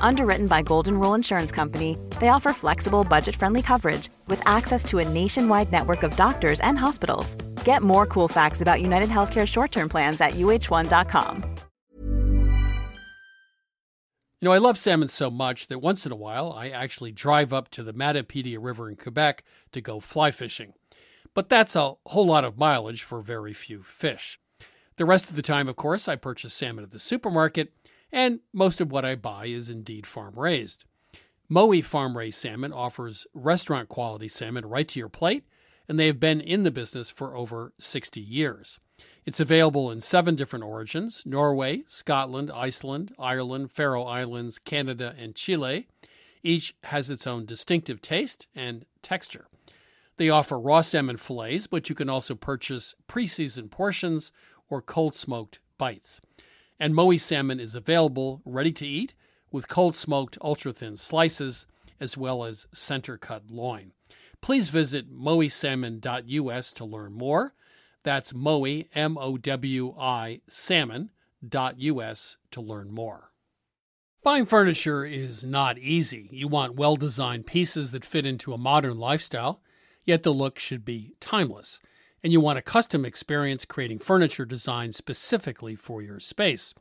Underwritten by Golden Rule Insurance Company, they offer flexible, budget friendly coverage with access to a nationwide network of doctors and hospitals. Get more cool facts about United Healthcare short term plans at uh1.com. You know, I love salmon so much that once in a while I actually drive up to the Matapedia River in Quebec to go fly fishing. But that's a whole lot of mileage for very few fish. The rest of the time, of course, I purchase salmon at the supermarket, and most of what I buy is indeed farm raised. Mowi farm raised salmon offers restaurant quality salmon right to your plate, and they have been in the business for over 60 years. It's available in seven different origins Norway, Scotland, Iceland, Ireland, Faroe Islands, Canada, and Chile. Each has its own distinctive taste and texture. They offer raw salmon fillets, but you can also purchase pre seasoned portions or cold smoked bites. And Mowi salmon is available ready to eat with cold smoked ultra thin slices as well as center cut loin. Please visit mowisalmon.us to learn more. That's Mowi, M O W I, salmon.us to learn more. Buying furniture is not easy. You want well designed pieces that fit into a modern lifestyle, yet the look should be timeless. And you want a custom experience creating furniture designed specifically for your space.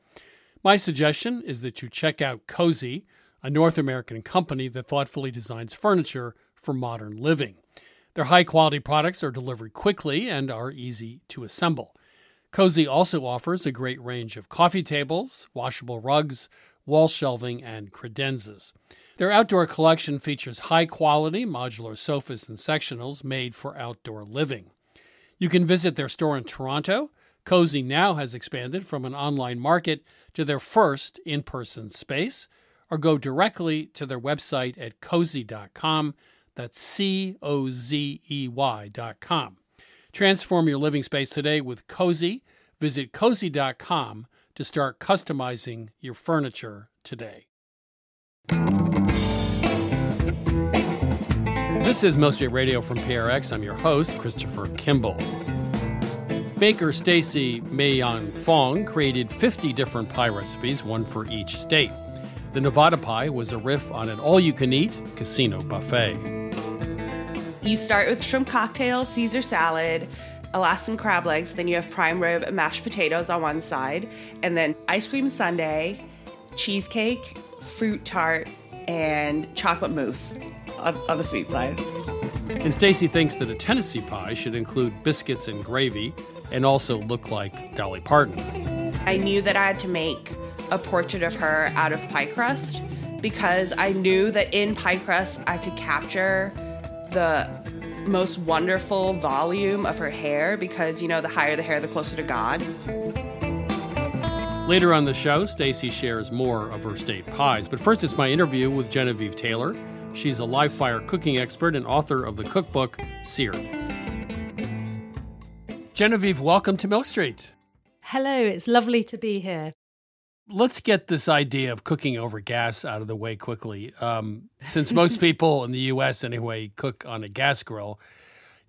My suggestion is that you check out Cozey, a North American company that thoughtfully designs furniture for modern living. Their high quality products are delivered quickly and are easy to assemble. Cozey also offers a great range of coffee tables, washable rugs, wall shelving, and credenzas. Their outdoor collection features high quality modular sofas and sectionals made for outdoor living. You can visit their store in Toronto. Cozey now has expanded from an online market to their first in person space, or go directly to their website at cozey.com. that's C O Z E Y dot com. Transform your living space today with Cozey. Visit cozey.com to start customizing your furniture today. This is Street Radio from PRX. I'm your host, Christopher Kimball. Baker Stacey Mei Yan Fong created 50 different pie recipes, one for each state. The Nevada pie was a riff on an all you can eat casino buffet. You start with shrimp cocktail, Caesar salad, Alaskan crab legs, then you have prime rib mashed potatoes on one side, and then ice cream sundae, cheesecake, fruit tart, and chocolate mousse on, on the sweet side. And Stacey thinks that a Tennessee pie should include biscuits and gravy and also look like Dolly Parton. I knew that I had to make a portrait of her out of pie crust because I knew that in pie crust I could capture the most wonderful volume of her hair because, you know, the higher the hair, the closer to God. Later on the show, Stacey shares more of her state pies. But first, it's my interview with Genevieve Taylor. She's a live fire cooking expert and author of the cookbook Seared. Genevieve, welcome to Milk Street. Hello, it's lovely to be here let's get this idea of cooking over gas out of the way quickly. Um, since most people in the U.S. anyway cook on a gas grill,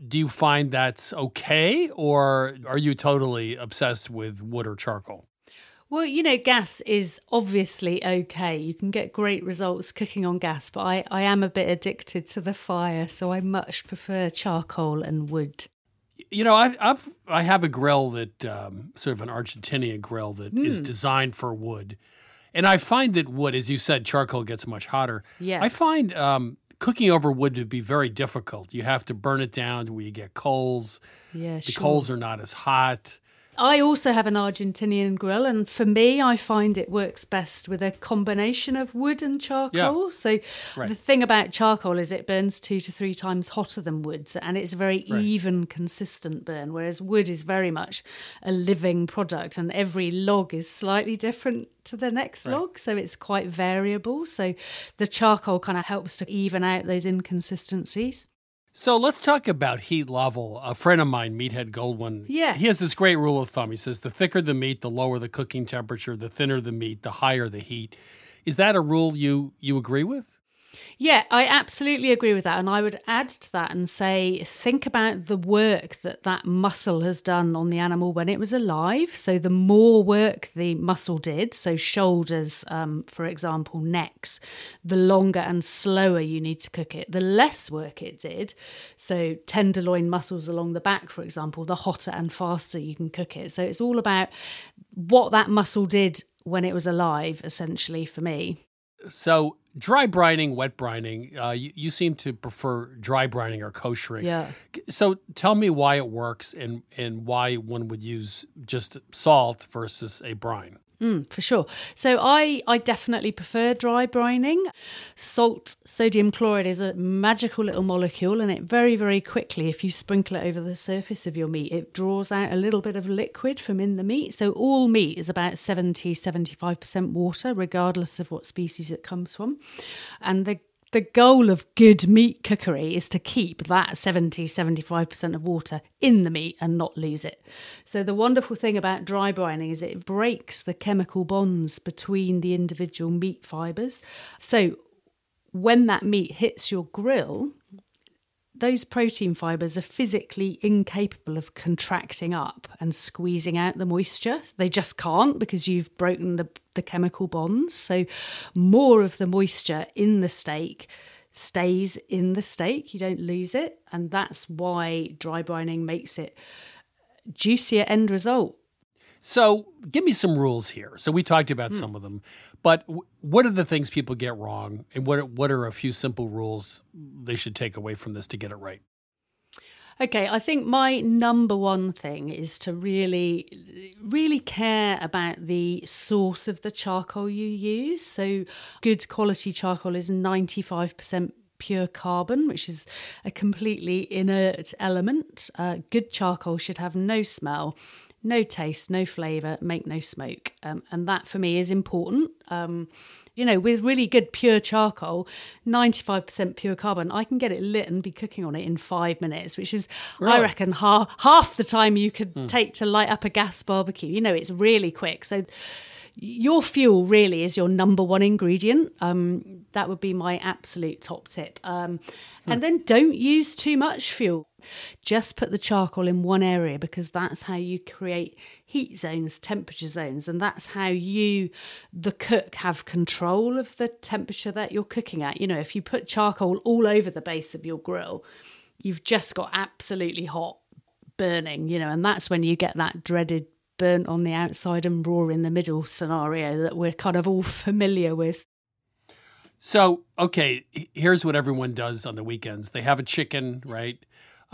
do you find that's okay, or are you totally obsessed with wood or charcoal? Well, you know, gas is obviously okay. You can get great results cooking on gas, but I, I am a bit addicted to the fire, so I much prefer charcoal and wood. You know, I, I've I have a grill that um, sort of an Argentinian grill that is designed for wood, and I find that wood, as you said, charcoal gets much hotter. Yeah. I find um, cooking over wood to be very difficult. You have to burn it down to where you get coals. Yeah, The sure. coals are not as hot. I also have an Argentinian grill, and for me, I find it works best with a combination of wood and charcoal. So, Right. the thing about charcoal is it burns two to three times hotter than wood, and it's a very Right. even, consistent burn, whereas wood is very much a living product, and every log is slightly different to the next log, so it's quite variable. So, the charcoal kind of helps to even out those inconsistencies. So let's talk about heat level. A friend of mine, Meathead Goldwyn, Yes. he has this great rule of thumb. He says the thicker the meat, the lower the cooking temperature, the thinner the meat, the higher the heat. Is that a rule you you agree with? Yeah, I absolutely agree with that. And I would add to that and say, think about the work that that muscle has done on the animal when it was alive. So, the more work the muscle did, so shoulders, um, for example, necks, the longer and slower you need to cook it, the less work it did. So, tenderloin muscles along the back, for example, the hotter and faster you can cook it. So, it's all about what that muscle did when it was alive, essentially, for me. So dry brining, wet brining. Uh, you, you seem to prefer dry brining or koshering. Yeah. So tell me why it works and and why one would use just salt versus a brine. Mm, for sure. So I I definitely prefer dry brining. Salt, sodium chloride is a magical little molecule and it very very quickly if you sprinkle it over the surface of your meat it draws out a little bit of liquid from in the meat. So all meat is about 70 75% water regardless of what species it comes from. And the the goal of good meat cookery is to keep that 70 75% of water in the meat and not lose it. So, the wonderful thing about dry brining is it breaks the chemical bonds between the individual meat fibres. So, when that meat hits your grill, those protein fibers are physically incapable of contracting up and squeezing out the moisture. They just can't because you've broken the, the chemical bonds. So, more of the moisture in the steak stays in the steak. You don't lose it. And that's why dry brining makes it juicier end result. So give me some rules here. So we talked about some of them, but what are the things people get wrong, and what what are a few simple rules they should take away from this to get it right? Okay, I think my number one thing is to really, really care about the source of the charcoal you use. So, good quality charcoal is 95% pure carbon, which is a completely inert element. Uh, good charcoal should have no smell. No taste, no flavour, make no smoke. Um, and that for me is important. Um, you know, with really good pure charcoal, 95% pure carbon, I can get it lit and be cooking on it in five minutes, which is, I reckon, half, half the time you could take to light up a gas barbecue. You know, it's really quick. So, your fuel really is your number one ingredient. Um, that would be my absolute top tip. Um, And then don't use too much fuel. Just put the charcoal in one area because that's how you create heat zones, temperature zones, and that's how you, the cook, have control of the temperature that you're cooking at. You know, if you put charcoal all over the base of your grill, you've just got absolutely hot burning, you know, and that's when you get that dreaded burnt on the outside and raw in the middle scenario that we're kind of all familiar with. So, okay, here's what everyone does on the weekends. They have a chicken, right?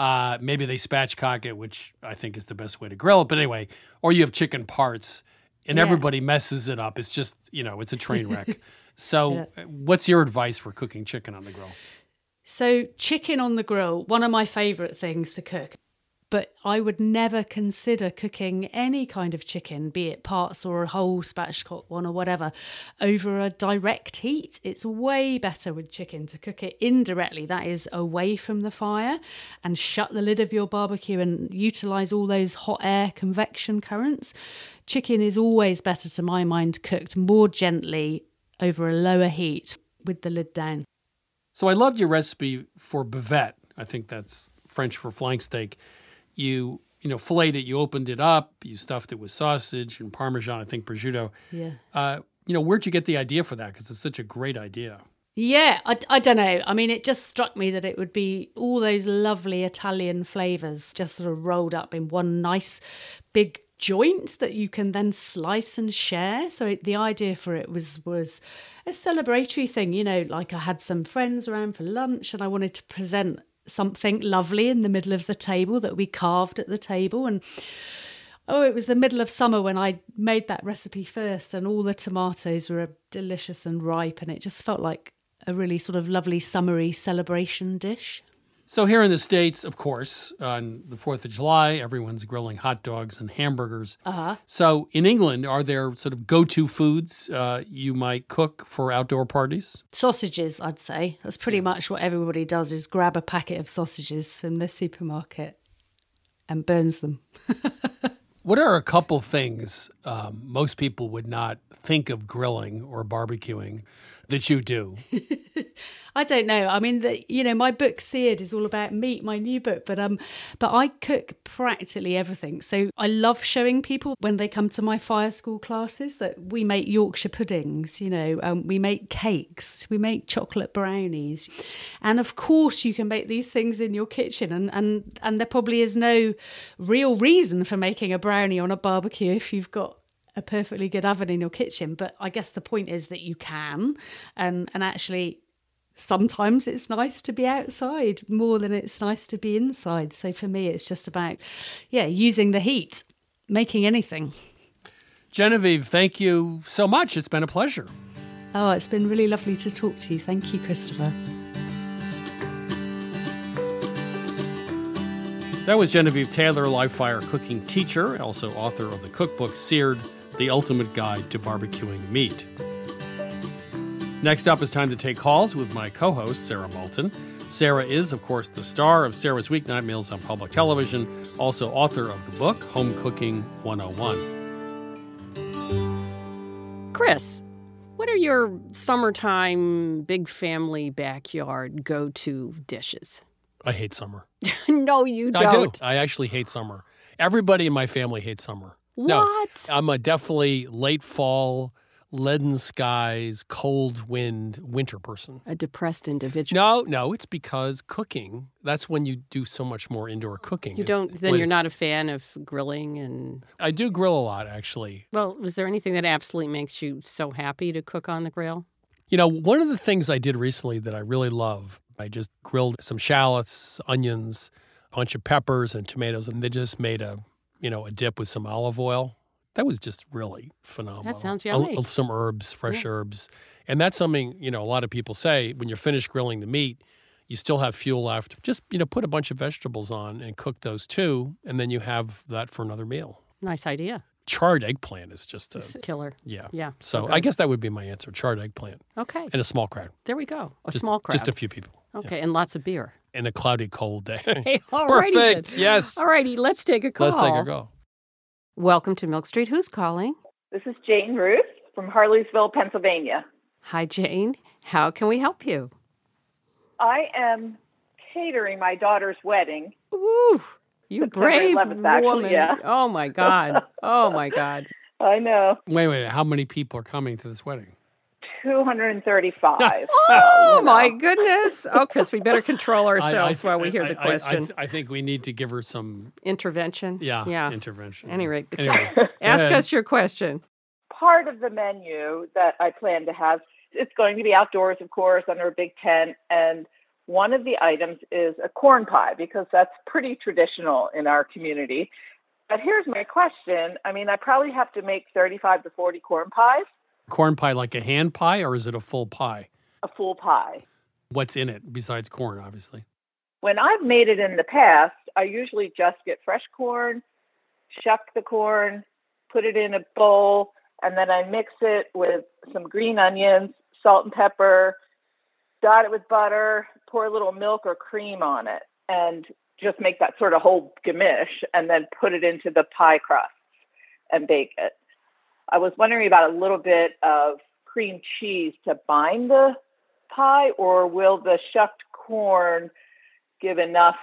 Uh, maybe they spatchcock it, which I think is the best way to grill it. But anyway, or you have chicken parts, and Yeah. everybody messes it up. It's just you know, it's a train wreck. so, uh, what's your advice for cooking chicken on the grill? So, chicken on the grill, one of my favourite things to cook. But I would never consider cooking any kind of chicken, be it parts or a whole spatchcock one or whatever, over a direct heat. It's way better with chicken to cook it indirectly, that is, away from the fire, and shut the lid of your barbecue and utilise all those hot air convection currents. Chicken is always better, to my mind, cooked more gently over a lower heat with the lid down. So I loved your recipe for bavette. I think that's French for flank steak. You you know filleted it, you opened it up, you stuffed it with sausage and parmesan. I think prosciutto. Yeah. Uh, you know where'd you get the idea for that? Because it's such a great idea. Yeah, I, I don't know. I mean, it just struck me that it would be all those lovely Italian flavours just sort of rolled up in one nice big joint that you can then slice and share. So it, the idea for it was was a celebratory thing, you know, like I had some friends around for lunch and I wanted to present something lovely in the middle of the table that we carved at the table and oh it was the middle of summer when i made that recipe first and all the tomatoes were delicious and ripe and it just felt like a really sort of lovely summery celebration dish. So, here in the States, of course, on the 4th of July, everyone's grilling hot dogs and hamburgers. Uh-huh. So, in England, are there sort of go to foods uh, you might cook for outdoor parties? Sausages, I'd say. That's pretty yeah. much what everybody does is grab a packet of sausages from the supermarket and burns them. what are a couple things um, most people would not think of grilling or barbecuing that you do? I don't know. I mean, the, you know, my book Seared is all about meat, my new book, but um, but I cook practically everything. So I love showing people when they come to my fire school classes that we make Yorkshire puddings. You know, um, we make cakes, we make chocolate brownies, and of course you can make these things in your kitchen, and and and there probably is no real reason for making a brownie on a barbecue if you've got a perfectly good oven in your kitchen. But I guess the point is that you can, and and actually, sometimes it's nice to be outside more than it's nice to be inside. So for me, it's just about yeah, using the heat, making anything. Genevieve, thank you so much. It's been a pleasure. Oh, it's been really lovely to talk to you. Thank you, Christopher. That was Genevieve Taylor, live fire cooking teacher, also author of the cookbook Seared the ultimate guide to barbecuing meat. Next up is time to take calls with my co host, Sarah Moulton. Sarah is, of course, the star of Sarah's Weeknight Meals on public television, also author of the book Home Cooking 101. Chris, what are your summertime, big family, backyard go to dishes? I hate summer. no, you don't. I do. I actually hate summer. Everybody in my family hates summer. What? No, I'm a definitely late fall, leaden skies, cold wind, winter person. A depressed individual. No, no, it's because cooking. That's when you do so much more indoor oh, cooking. You don't. It's, then you're not a fan of grilling and. I do grill a lot, actually. Well, was there anything that absolutely makes you so happy to cook on the grill? You know, one of the things I did recently that I really love, I just grilled some shallots, onions, a bunch of peppers and tomatoes, and they just made a you know, a dip with some olive oil. That was just really phenomenal. That sounds yummy. A, some herbs, fresh yeah. herbs. And that's something, you know, a lot of people say when you're finished grilling the meat, you still have fuel left. Just, you know, put a bunch of vegetables on and cook those too. And then you have that for another meal. Nice idea. Charred eggplant is just a it's killer. Yeah. Yeah. So I guess that would be my answer charred eggplant. Okay. And a small crowd. There we go. A just, small crowd. Just a few people. Okay. Yeah. And lots of beer. And a cloudy, cold day. Hey, Perfect. Yes. All righty. Let's take a call. Let's take a call. Welcome to Milk Street. Who's calling? This is Jane Ruth from Harleysville, Pennsylvania. Hi, Jane. How can we help you? I am catering my daughter's wedding. Ooh, you brave 11th, actually, woman. Yeah. Oh, my God. Oh, my God. I know. Wait, wait. How many people are coming to this wedding? 235. oh, oh you know. my goodness. Oh, Chris, we better control ourselves I, I, while we hear the question. I, think we need to give her some intervention. Yeah. Yeah. Intervention. Anyway, anyway ask ahead. us your question. Part of the menu that I plan to have, it's going to be outdoors, of course, under a big tent. And one of the items is a corn pie because that's pretty traditional in our community. But here's my question. I mean, I probably have to make 35 to 40 corn pies corn pie like a hand pie or is it a full pie? A full pie. What's in it besides corn, obviously? When I've made it in the past, I usually just get fresh corn, shuck the corn, put it in a bowl, and then I mix it with some green onions, salt and pepper, dot it with butter, pour a little milk or cream on it, and just make that sort of whole gamish, and then put it into the pie crust and bake it. I was wondering about a little bit of cream cheese to bind the pie, or will the shucked corn give enough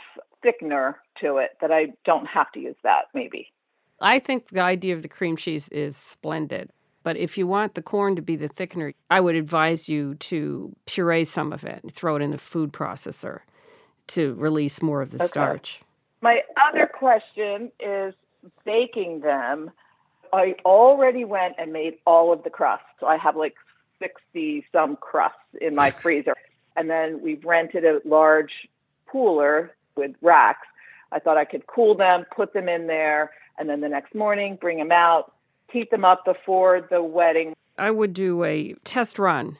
thickener to it that I don't have to use that, maybe? I think the idea of the cream cheese is splendid. But if you want the corn to be the thickener, I would advise you to puree some of it and throw it in the food processor to release more of the Okay. starch. My other question is baking them. I already went and made all of the crusts. So I have like 60 some crusts in my freezer. And then we've rented a large cooler with racks. I thought I could cool them, put them in there, and then the next morning bring them out, heat them up before the wedding. I would do a test run.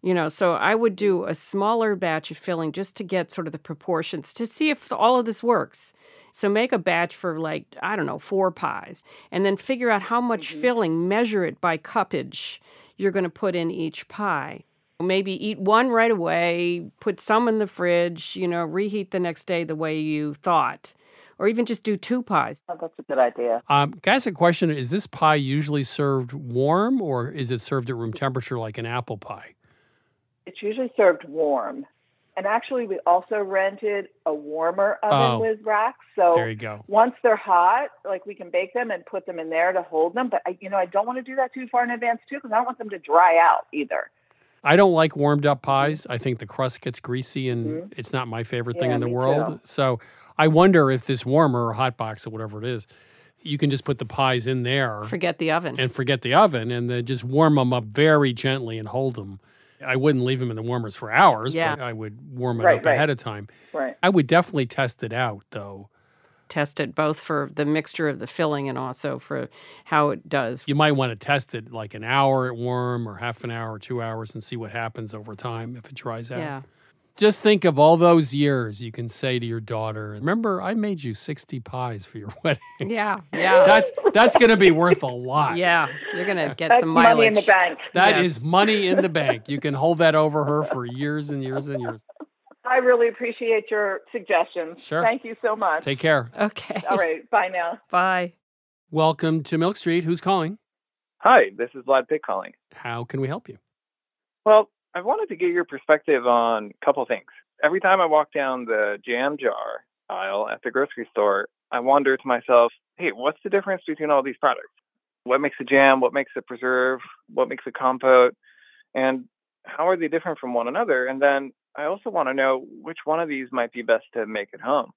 You know, so I would do a smaller batch of filling just to get sort of the proportions to see if all of this works. So make a batch for like, I don't know, four pies, and then figure out how much filling, measure it by cuppage you're going to put in each pie. Maybe eat one right away, put some in the fridge, you know, reheat the next day the way you thought, or even just do two pies. Oh, that's a good idea. Um, can I ask a question? Is this pie usually served warm or is it served at room temperature like an apple pie? It's usually served warm. And actually, we also rented a warmer oven Oh. with racks. So There you go. once they're hot, like we can bake them and put them in there to hold them. But I, you know, I don't want to do that too far in advance too, because I don't want them to dry out either. I don't like warmed up pies. I think the crust gets greasy and it's not my favorite thing Mm-hmm. Yeah, in the world. too. So I wonder if this warmer or hot box or whatever it is, you can just put the pies in there Forget the oven. and forget the oven and then just warm them up very gently and hold them. I wouldn't leave them in the warmers for hours, Yeah. but I would warm it Right, up right. ahead of time. Right. I would definitely test it out though. test it both for the mixture of the filling and also for how it does. You might want to test it like an hour at warm or half an hour or two hours and see what happens over time if it dries out. Yeah. Just think of all those years you can say to your daughter, remember I made you 60 pies for your wedding. Yeah. Yeah. That's that's going to be worth a lot. yeah. You're going to get That's some mileage. money in the bank. That is Yes. money in the bank. You can hold that over her for years and years and years. I really appreciate your suggestions. Sure. Thank you so much. Take care. Okay. All right. Bye now. Bye. Welcome to Milk Street. Who's calling? Hi, this is Vlad Pitt calling. How can we help you? Well, I wanted to get your perspective on a couple things. Every time I walk down the jam jar aisle at the grocery store, I wonder to myself, hey, what's the difference between all these products? What makes a jam? What makes a preserve? What makes a compote? And how are they different from one another? And then I also want to know which one of these might be best to make at home.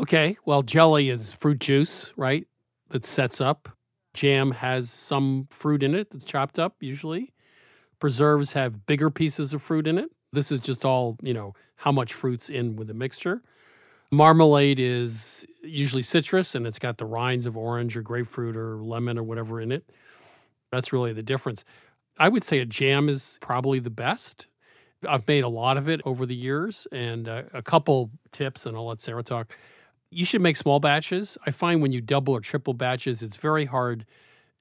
Okay. Well, jelly is fruit juice, right? That sets up. Jam has some fruit in it that's chopped up, usually. Preserves have bigger pieces of fruit in it. This is just all, you know, how much fruit's in with the mixture. Marmalade is usually citrus and it's got the rinds of orange or grapefruit or lemon or whatever in it. That's really the difference. I would say a jam is probably the best. I've made a lot of it over the years and uh, a couple tips, and I'll let Sarah talk. You should make small batches. I find when you double or triple batches, it's very hard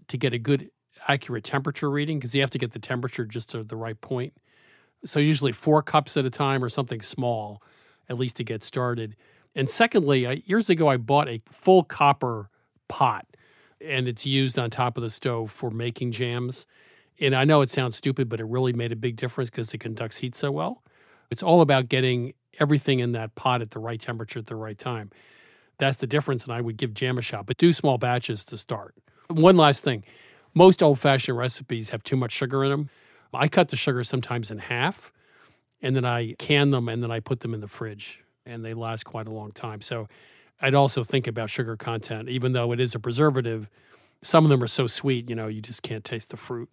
to get a good, accurate temperature reading because you have to get the temperature just to the right point. So, usually four cups at a time or something small, at least to get started. And secondly, I, years ago, I bought a full copper pot and it's used on top of the stove for making jams. And I know it sounds stupid, but it really made a big difference because it conducts heat so well. It's all about getting everything in that pot at the right temperature at the right time. That's the difference, and I would give jam a shot, but do small batches to start. One last thing most old fashioned recipes have too much sugar in them. I cut the sugar sometimes in half, and then I can them, and then I put them in the fridge, and they last quite a long time. So I'd also think about sugar content, even though it is a preservative. Some of them are so sweet, you know, you just can't taste the fruit.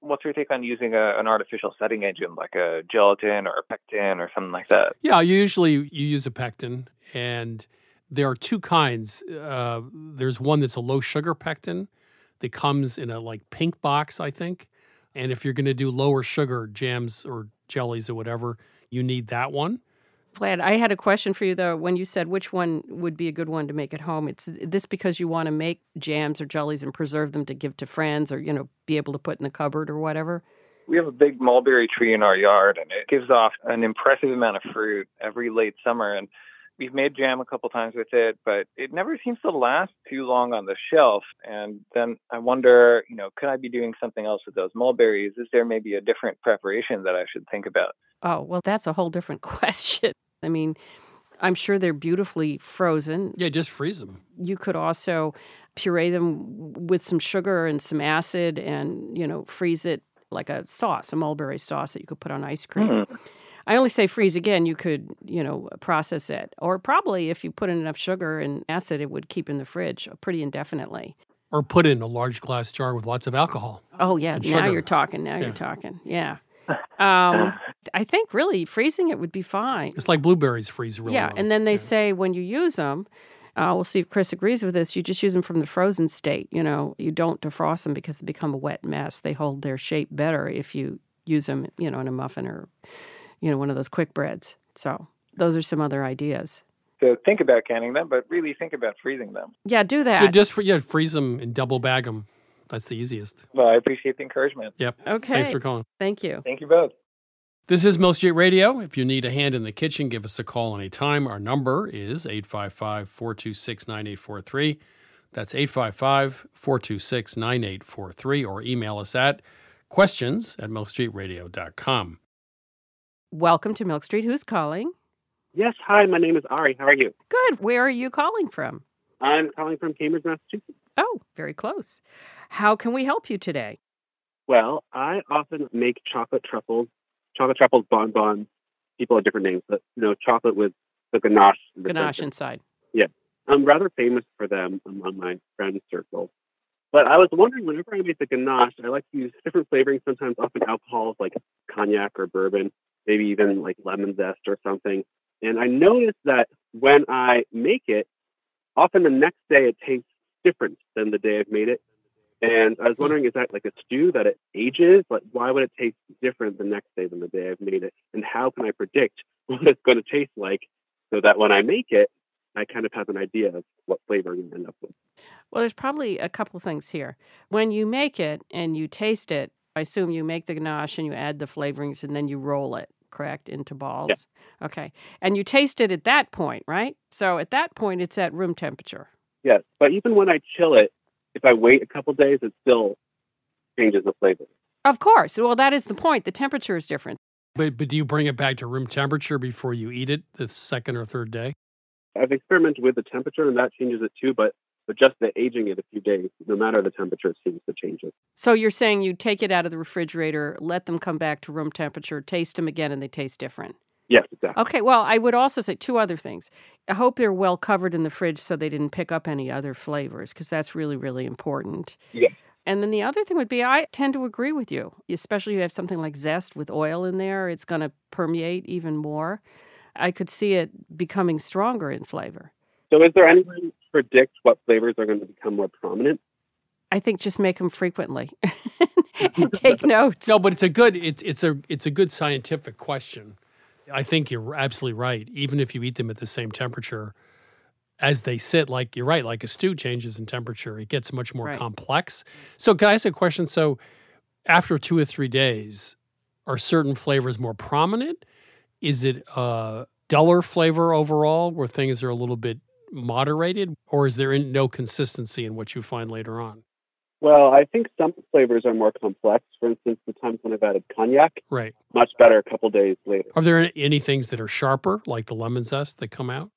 What's your take on using a, an artificial setting agent like a gelatin or a pectin or something like that? Yeah, usually you use a pectin, and there are two kinds. Uh, there's one that's a low sugar pectin that comes in a like pink box, I think. And if you're going to do lower sugar jams or jellies or whatever, you need that one. Vlad, I had a question for you though. When you said which one would be a good one to make at home, it's this because you want to make jams or jellies and preserve them to give to friends or you know be able to put in the cupboard or whatever. We have a big mulberry tree in our yard, and it gives off an impressive amount of fruit every late summer. And we've made jam a couple times with it, but it never seems to last too long on the shelf. And then I wonder, you know, could I be doing something else with those mulberries? Is there maybe a different preparation that I should think about? Oh well, that's a whole different question. I mean, I'm sure they're beautifully frozen. Yeah, just freeze them. You could also puree them with some sugar and some acid and, you know, freeze it like a sauce, a mulberry sauce that you could put on ice cream. Hmm. I only say freeze again, you could, you know, process it. Or probably if you put in enough sugar and acid, it would keep in the fridge pretty indefinitely. Or put in a large glass jar with lots of alcohol. Oh, yeah. Now you're talking. Now Yeah. you're talking. Yeah. Um, I think really freezing it would be fine. It's like blueberries freeze really yeah. well. And then they say when you use them, uh, we'll see if Chris agrees with this. You just use them from the frozen state. You know, you don't defrost them because they become a wet mess. They hold their shape better if you use them, you know, in a muffin or, you know, one of those quick breads. So those are some other ideas. So think about canning them, but really think about freezing them. Yeah, do that. Yeah, just for, yeah, freeze them and double bag them. That's the easiest. Well, I appreciate the encouragement. Yep. okay. Thanks for calling. Thank you. Thank you both. This is Milk Street Radio. If you need a hand in the kitchen, give us a call anytime. Our number is 855 426 9843. That's 855 426 9843, or email us at questions at milkstreetradio.com. Welcome to Milk Street. Who's calling? Yes, hi, my name is Ari. How are you? Good. Where are you calling from? I'm calling from Cambridge, Massachusetts. Oh, very close. How can we help you today? Well, I often make chocolate truffles, chocolate truffles, bonbons. People have different names, but you know, chocolate with the ganache. the Ganache center. inside. Yeah, I'm rather famous for them among my friend circle. But I was wondering, whenever I make the ganache, I like to use different flavorings, sometimes often alcohols like cognac or bourbon, maybe even like lemon zest or something. And I noticed that when I make it, often the next day it tastes different than the day I've made it. And I was hmm. wondering, is that like a stew that it ages? Like, why would it taste different the next day than the day I've made it? And how can I predict what it's going to taste like so that when I make it, I kind of have an idea of what flavor I'm going to end up with? Well, there's probably a couple of things here. When you make it and you taste it, I assume you make the ganache and you add the flavorings and then you roll it, correct, into balls. Okay. And you taste it at that point, right? So at that point, it's at room temperature. Yes, but even when I chill it, if I wait a couple days, it still changes the flavor. Of course. Well, that is the point. The temperature is different. But, but do you bring it back to room temperature before you eat it the second or third day? I've experimented with the temperature, and that changes it too. But but just the aging it a few days, no matter the temperature, seems to change it. So you're saying you take it out of the refrigerator, let them come back to room temperature, taste them again, and they taste different. Yes, exactly. Okay, well, I would also say two other things. I hope they're well covered in the fridge so they didn't pick up any other flavors because that's really, really important. Yeah. And then the other thing would be I tend to agree with you, especially if you have something like zest with oil in there, it's going to permeate even more. I could see it becoming stronger in flavor. So, is there any way to predict what flavors are going to become more prominent? I think just make them frequently and take notes. No, but it's a good it's it's a it's a good scientific question. I think you're absolutely right. Even if you eat them at the same temperature as they sit, like you're right, like a stew changes in temperature, it gets much more Right. complex. So, can I ask a question? So, after two or three days, are certain flavors more prominent? Is it a duller flavor overall, where things are a little bit moderated, or is there in, no consistency in what you find later on? Well, I think some flavors are more complex. For instance, the times when I've added cognac, Right. much better a couple days later. Are there any things that are sharper, like the lemon zest that come out?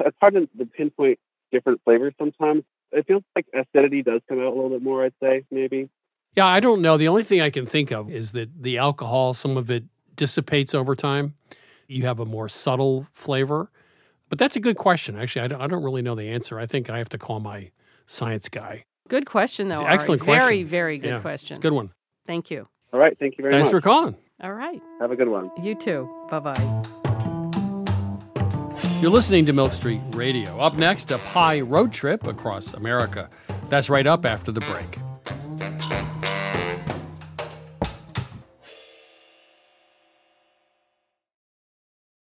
It's hard to to pinpoint different flavors sometimes. It feels like acidity does come out a little bit more, I'd say, maybe. Yeah, I don't know. The only thing I can think of is that the alcohol, some of it dissipates over time. You have a more subtle flavor. But that's a good question. Actually, I don't, I don't really know the answer. I think I have to call my science guy. Good question, though. It's an Ari. excellent Very, question. very very good Yeah, question. It's a good one. Thank you. All right. Thank you very Thanks much. Thanks for calling. All right. Have a good one. You too. Bye bye. You're listening to Milk Street Radio. Up next, a pie road trip across America. That's right up after the break.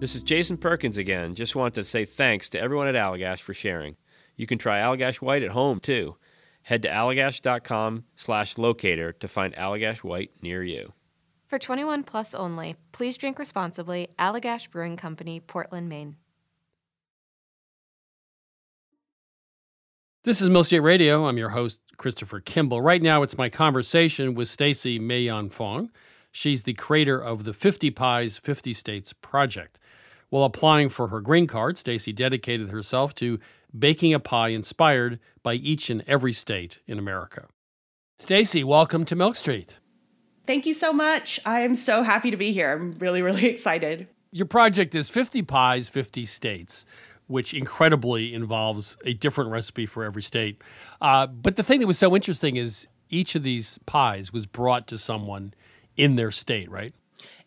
This is Jason Perkins again. Just want to say thanks to everyone at Allagash for sharing. You can try Allagash White at home too. Head to allagash.com slash locator to find Allagash White near you. For 21 plus only, please drink responsibly. Allagash Brewing Company, Portland, Maine. This is Milk Street Radio. I'm your host, Christopher Kimball. Right now, it's my conversation with Stacey Mei Yan Fong. She's the creator of the 50 Pies, 50 States project. While applying for her green card, Stacey dedicated herself to baking a pie inspired by each and every state in America. Stacey, welcome to Milk Street. Thank you so much. I am so happy to be here. I'm really, really excited. Your project is 50 Pies, 50 States, which incredibly involves a different recipe for every state. Uh, but the thing that was so interesting is each of these pies was brought to someone in their state, right?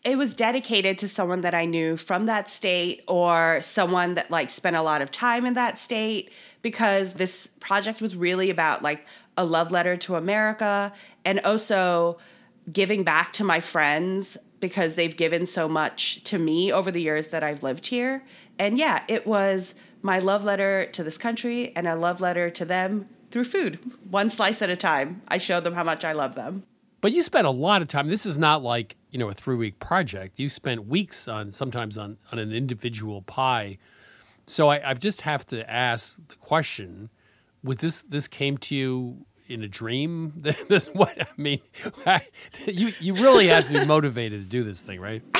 It was dedicated to someone that I knew from that state or someone that like spent a lot of time in that state because this project was really about like a love letter to America and also giving back to my friends because they've given so much to me over the years that I've lived here. And yeah, it was my love letter to this country and a love letter to them through food, one slice at a time. I showed them how much I love them. But you spent a lot of time. This is not like, you know, a three week project. You spent weeks on sometimes on, on an individual pie. So I, I just have to ask the question: Was this this came to you in a dream? this what I mean? you you really have to be motivated to do this thing, right?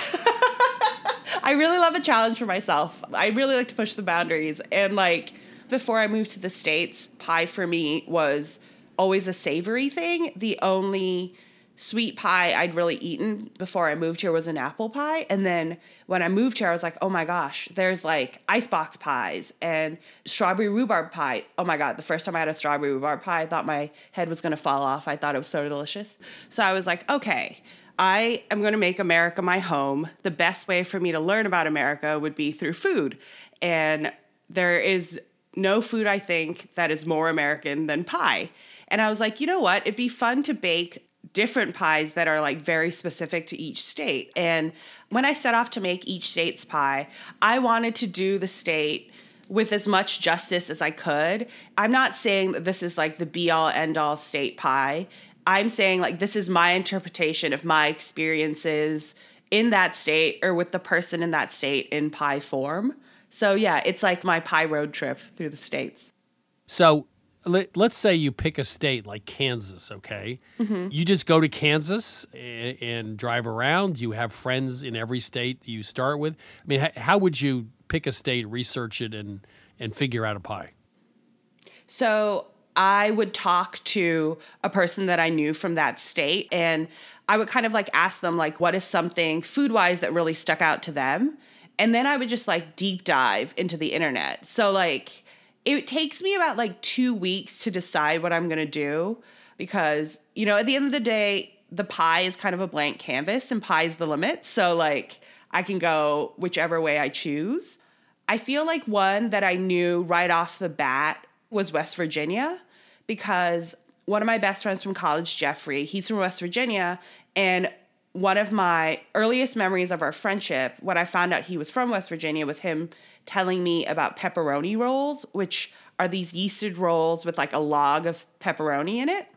I really love a challenge for myself. I really like to push the boundaries. And like before I moved to the States, pie for me was always a savory thing. The only sweet pie I'd really eaten before I moved here was an apple pie. And then when I moved here, I was like, oh my gosh, there's like icebox pies and strawberry rhubarb pie. Oh my God, the first time I had a strawberry rhubarb pie, I thought my head was gonna fall off. I thought it was so delicious. So I was like, okay. I am going to make America my home. The best way for me to learn about America would be through food. And there is no food, I think, that is more American than pie. And I was like, you know what? It'd be fun to bake different pies that are like very specific to each state. And when I set off to make each state's pie, I wanted to do the state with as much justice as I could. I'm not saying that this is like the be all end all state pie. I'm saying like this is my interpretation of my experiences in that state or with the person in that state in pie form. So yeah, it's like my pie road trip through the states. So let, us say you pick a state like Kansas, okay? Mm-hmm. You just go to Kansas and, and, drive around. You have friends in every state you start with. I mean, how would you pick a state, research it, and and figure out a pie? So I would talk to a person that I knew from that state, and I would kind of like ask them like, what is something food wise that really stuck out to them, and then I would just like deep dive into the internet. So like it takes me about like two weeks to decide what I'm gonna do because, you know, at the end of the day, the pie is kind of a blank canvas and pie is the limit. So, like, I can go whichever way I choose. I feel like one that I knew right off the bat was West Virginia because one of my best friends from college, Jeffrey, he's from West Virginia. And one of my earliest memories of our friendship, when I found out he was from West Virginia, was him telling me about pepperoni rolls, which are these yeasted rolls with like a log of pepperoni in it.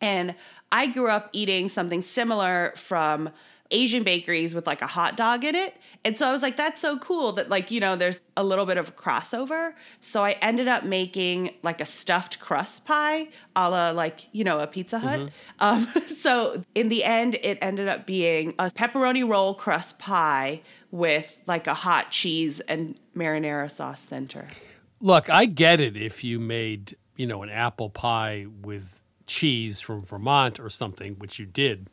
And I grew up eating something similar from Asian bakeries with like a hot dog in it. And so I was like, that's so cool that, like, you know, there's a little bit of a crossover. So I ended up making like a stuffed crust pie a la, like, you know, a Pizza Hut. Mm-hmm. Um, so in the end, it ended up being a pepperoni roll crust pie with like a hot cheese and marinara sauce center. Look, I get it if you made, you know, an apple pie with cheese from Vermont or something, which you did.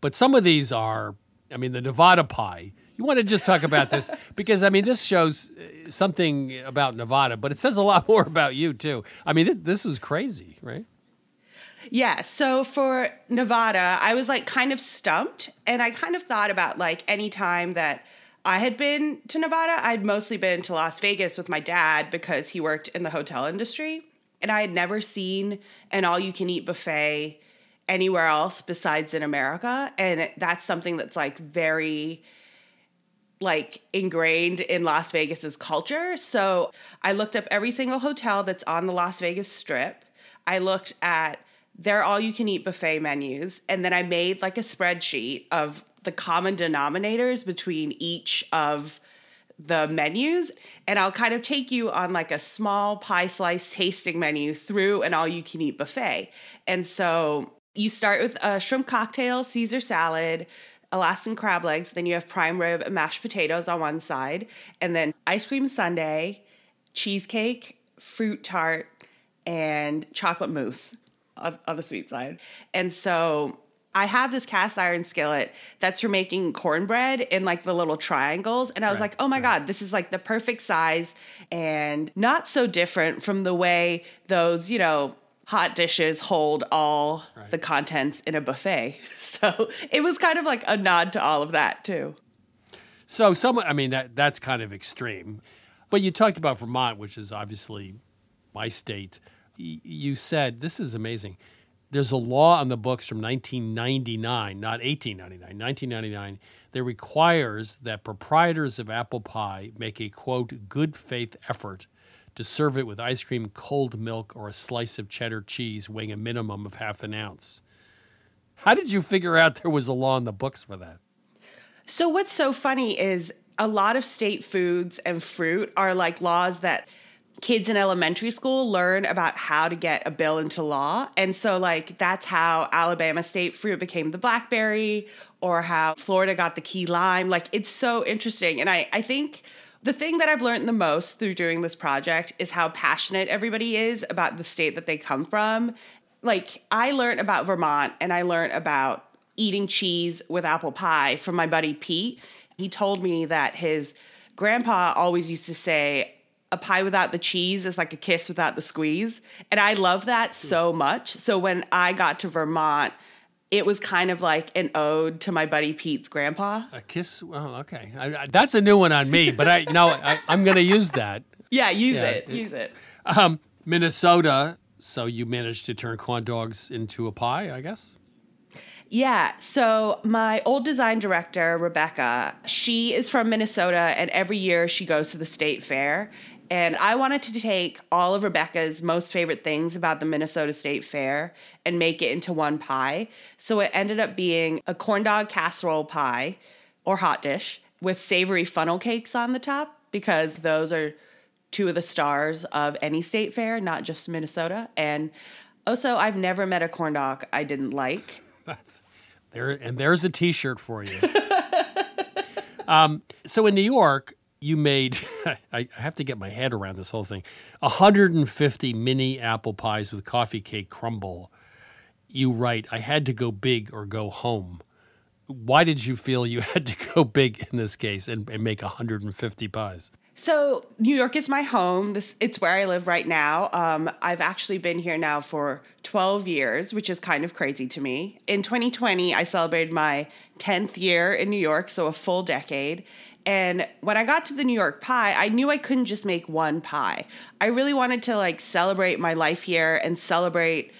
But some of these are, I mean, the Nevada pie. You want to just talk about this because, I mean, this shows uh, something about Nevada, but it says a lot more about you, too. I mean, this was crazy, right? Yeah. So for Nevada, I was like kind of stumped. And I kind of thought about like any time that I had been to Nevada, I'd mostly been to Las Vegas with my dad because he worked in the hotel industry. And I had never seen an all you can eat buffet anywhere else besides in America. And that's something that's like very like ingrained in Las Vegas's culture. So I looked up every single hotel that's on the Las Vegas strip. I looked at their all you can eat buffet menus. And then I made like a spreadsheet of the common denominators between each of the menus. And I'll kind of take you on like a small pie slice tasting menu through an all you can eat buffet. And so you start with a shrimp cocktail, Caesar salad, Alaskan crab legs, then you have prime rib and mashed potatoes on one side, and then ice cream sundae, cheesecake, fruit tart, and chocolate mousse on, on the sweet side. And so I have this cast iron skillet that's for making cornbread in like the little triangles. And I was right, like, oh my right. God, this is like the perfect size and not so different from the way those, you know, hot dishes hold all right. the contents in a buffet. So it was kind of like a nod to all of that too. So someone, I mean, that that's kind of extreme. But you talked about Vermont, which is obviously my state you said this is amazing. There's a law on the books from 1999, not 1899, 1999, that requires that proprietors of apple pie make a quote good faith effort to serve it with ice cream, cold milk, or a slice of cheddar cheese weighing a minimum of half an ounce. How did you figure out there was a law in the books for that? So, what's so funny is a lot of state foods and fruit are like laws that kids in elementary school learn about how to get a bill into law. And so, like, that's how Alabama state fruit became the blackberry or how Florida got the key lime. Like, it's so interesting. And I, I think the thing that I've learned the most through doing this project is how passionate everybody is about the state that they come from. Like, I learned about Vermont and I learned about eating cheese with apple pie from my buddy Pete. He told me that his grandpa always used to say, a pie without the cheese is like a kiss without the squeeze. And I love that so much. So when I got to Vermont, it was kind of like an ode to my buddy Pete's grandpa. A kiss. Oh, okay. I, I, that's a new one on me, but I know I, am going to use that. Yeah, use yeah, it. Use it. Um, Minnesota. So you managed to turn corn dogs into a pie, I guess. Yeah. So my old design director, Rebecca, she is from Minnesota, and every year she goes to the state fair. And I wanted to take all of Rebecca's most favorite things about the Minnesota State Fair and make it into one pie. So it ended up being a corn dog casserole pie or hot dish with savory funnel cakes on the top because those are two of the stars of any state fair, not just Minnesota. And also, I've never met a corn dog I didn't like. That's there, and there's a T-shirt for you. um, so in New York, you made I have to get my head around this whole thing 150 mini apple pies with coffee cake crumble you write i had to go big or go home why did you feel you had to go big in this case and, and make 150 pies so New York is my home. This it's where I live right now. Um, I've actually been here now for 12 years, which is kind of crazy to me. In 2020, I celebrated my 10th year in New York, so a full decade. And when I got to the New York pie, I knew I couldn't just make one pie. I really wanted to like celebrate my life here and celebrate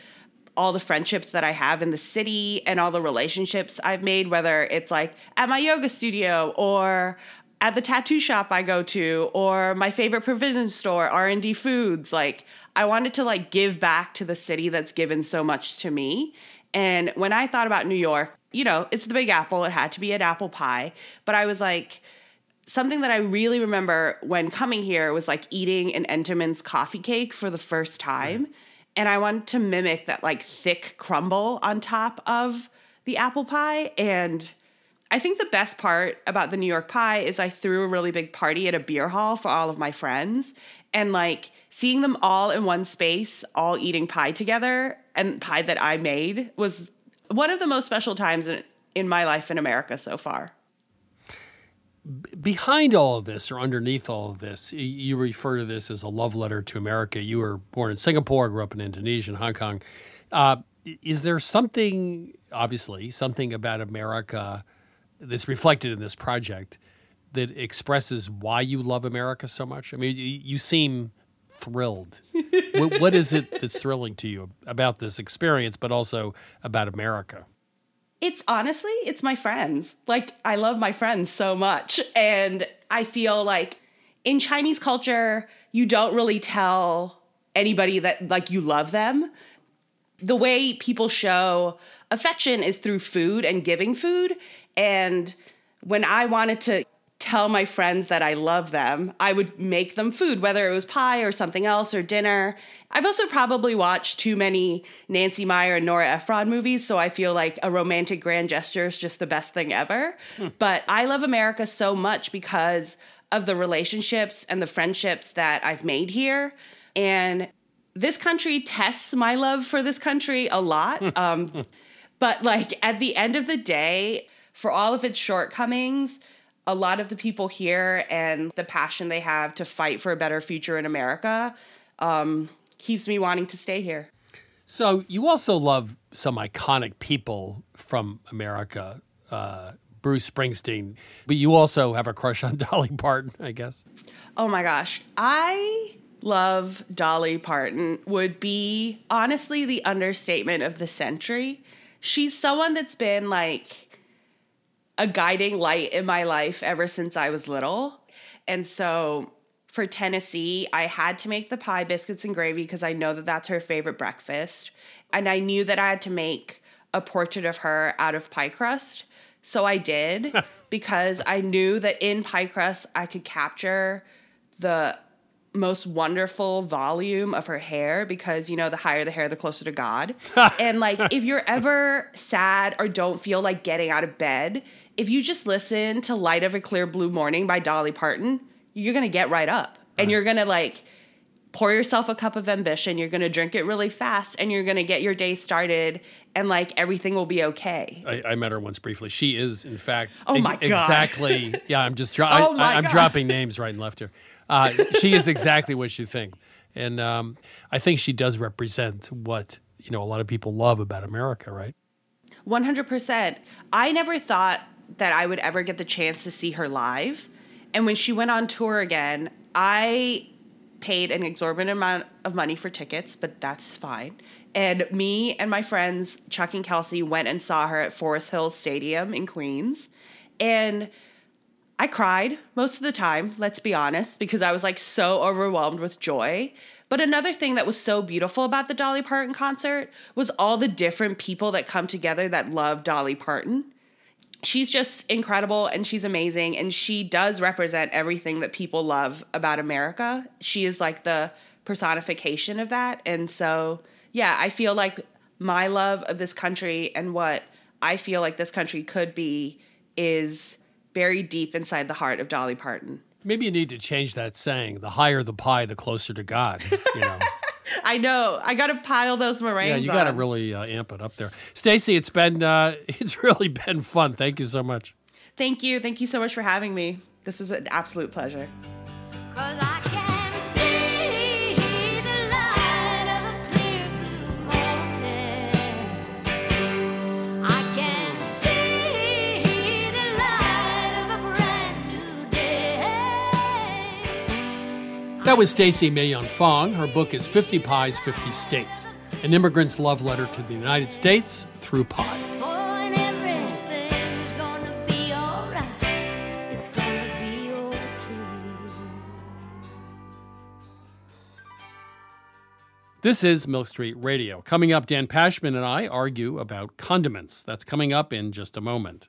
all the friendships that I have in the city and all the relationships I've made, whether it's like at my yoga studio or at the tattoo shop I go to or my favorite provision store, R&D Foods. Like I wanted to like give back to the city that's given so much to me. And when I thought about New York, you know, it's the Big Apple. It had to be an apple pie. But I was like, something that I really remember when coming here was like eating an Entenmann's coffee cake for the first time. And I wanted to mimic that like thick crumble on top of the apple pie. And I think the best part about the New York pie is I threw a really big party at a beer hall for all of my friends. And like seeing them all in one space, all eating pie together and pie that I made was one of the most special times in, in my life in America so far behind all of this or underneath all of this, you refer to this as a love letter to America. You were born in Singapore, grew up in Indonesia and Hong Kong. Uh, is there something, obviously, something about America that's reflected in this project that expresses why you love America so much? I mean, you, seem thrilled. what, what is it that's thrilling to you about this experience, but also about America? It's honestly, it's my friends. Like, I love my friends so much. And I feel like in Chinese culture, you don't really tell anybody that, like, you love them. The way people show affection is through food and giving food. And when I wanted to tell my friends that I love them, I would make them food, whether it was pie or something else or dinner. I've also probably watched too many Nancy Meyer and Nora Ephron movies, so I feel like a romantic grand gesture is just the best thing ever. Hmm. But I love America so much because of the relationships and the friendships that I've made here. And this country tests my love for this country a lot. um, but like at the end of the day, for all of its shortcomings, a lot of the people here and the passion they have to fight for a better future in America um, keeps me wanting to stay here. So you also love some iconic people from America, uh, Bruce Springsteen, but you also have a crush on Dolly Parton, I guess. Oh my gosh, I love Dolly Parton. Would be honestly the understatement of the century. She's someone that's been like a guiding light in my life ever since I was little. And so for Tennessee, I had to make the pie, biscuits, and gravy because I know that that's her favorite breakfast. And I knew that I had to make a portrait of her out of pie crust. So I did. because I knew that in pie crust I could capture the most wonderful volume of her hair because you know the higher the hair the closer to god and like if you're ever sad or don't feel like getting out of bed if you just listen to light of a clear blue morning by dolly parton you're gonna get right up and uh. you're gonna like pour yourself a cup of ambition you're gonna drink it really fast and you're gonna get your day started and like everything will be okay I, I met her once briefly. She is, in fact, Oh my God. exactly. Yeah, I'm just dro- Oh I, I, am God. dropping names right and left here. Uh, she is exactly what you think, and um, I think she does represent what you know a lot of people love about America, right? 100%. I never thought that I would ever get the chance to see her live. And when she went on tour again, I paid an exorbitant amount of money for tickets, but that's fine. And me and my friends, Chuck and Kelsey, went and saw her at Forest Hills Stadium in Queens. And I cried most of the time, let's be honest, because I was like so overwhelmed with joy. But another thing that was so beautiful about the Dolly Parton concert was all the different people that come together that love Dolly Parton. She's just incredible and she's amazing and she does represent everything that people love about America. She is like the personification of that. And so, yeah, I feel like my love of this country and what I feel like this country could be is buried deep inside the heart of Dolly Parton. Maybe you need to change that saying: "The higher the pie, the closer to God." You know. I know. I got to pile those meringues. yeah, you got to really uh, amp it up there. Stacey, it's been uh, it's really been fun. Thank you so much. Thank you. Thank you so much for having me. This was an absolute pleasure. That was Stacey Mei Yan Fong. Her book is 50 Pies, 50 States An Immigrant's Love Letter to the United States Through Pie. This is Milk Street Radio. Coming up, Dan Pashman and I argue about condiments. That's coming up in just a moment.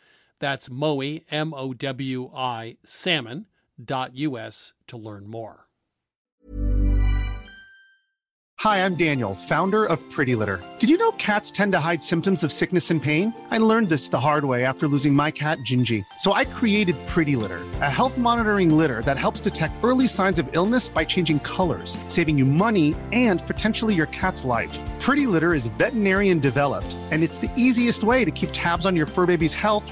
That's Mowi, M O W I, salmon.us to learn more. Hi, I'm Daniel, founder of Pretty Litter. Did you know cats tend to hide symptoms of sickness and pain? I learned this the hard way after losing my cat, Gingy. So I created Pretty Litter, a health monitoring litter that helps detect early signs of illness by changing colors, saving you money and potentially your cat's life. Pretty Litter is veterinarian developed, and it's the easiest way to keep tabs on your fur baby's health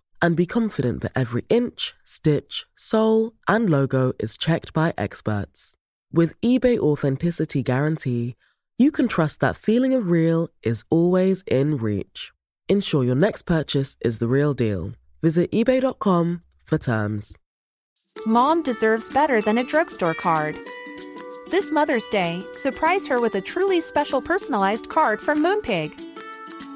And be confident that every inch, stitch, sole, and logo is checked by experts. With eBay Authenticity Guarantee, you can trust that feeling of real is always in reach. Ensure your next purchase is the real deal. Visit eBay.com for terms. Mom deserves better than a drugstore card. This Mother's Day, surprise her with a truly special personalized card from Moonpig.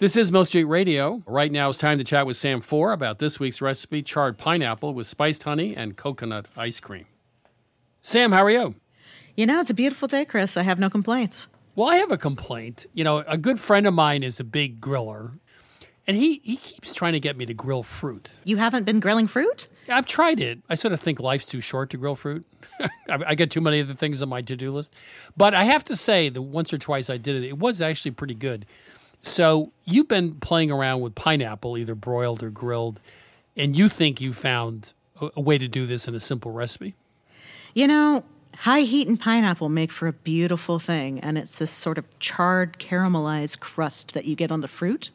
This is Milk Street Radio. Right now it's time to chat with Sam Four about this week's recipe charred pineapple with spiced honey and coconut ice cream. Sam, how are you? You know, it's a beautiful day, Chris. I have no complaints. Well, I have a complaint. You know, a good friend of mine is a big griller, and he, he keeps trying to get me to grill fruit. You haven't been grilling fruit? I've tried it. I sort of think life's too short to grill fruit. I, I get too many other things on my to do list. But I have to say that once or twice I did it, it was actually pretty good. So you've been playing around with pineapple, either broiled or grilled, and you think you found a, way to do this in a simple recipe? You know, high heat and pineapple make for a beautiful thing, and it's this sort of charred, caramelized crust that you get on the fruit.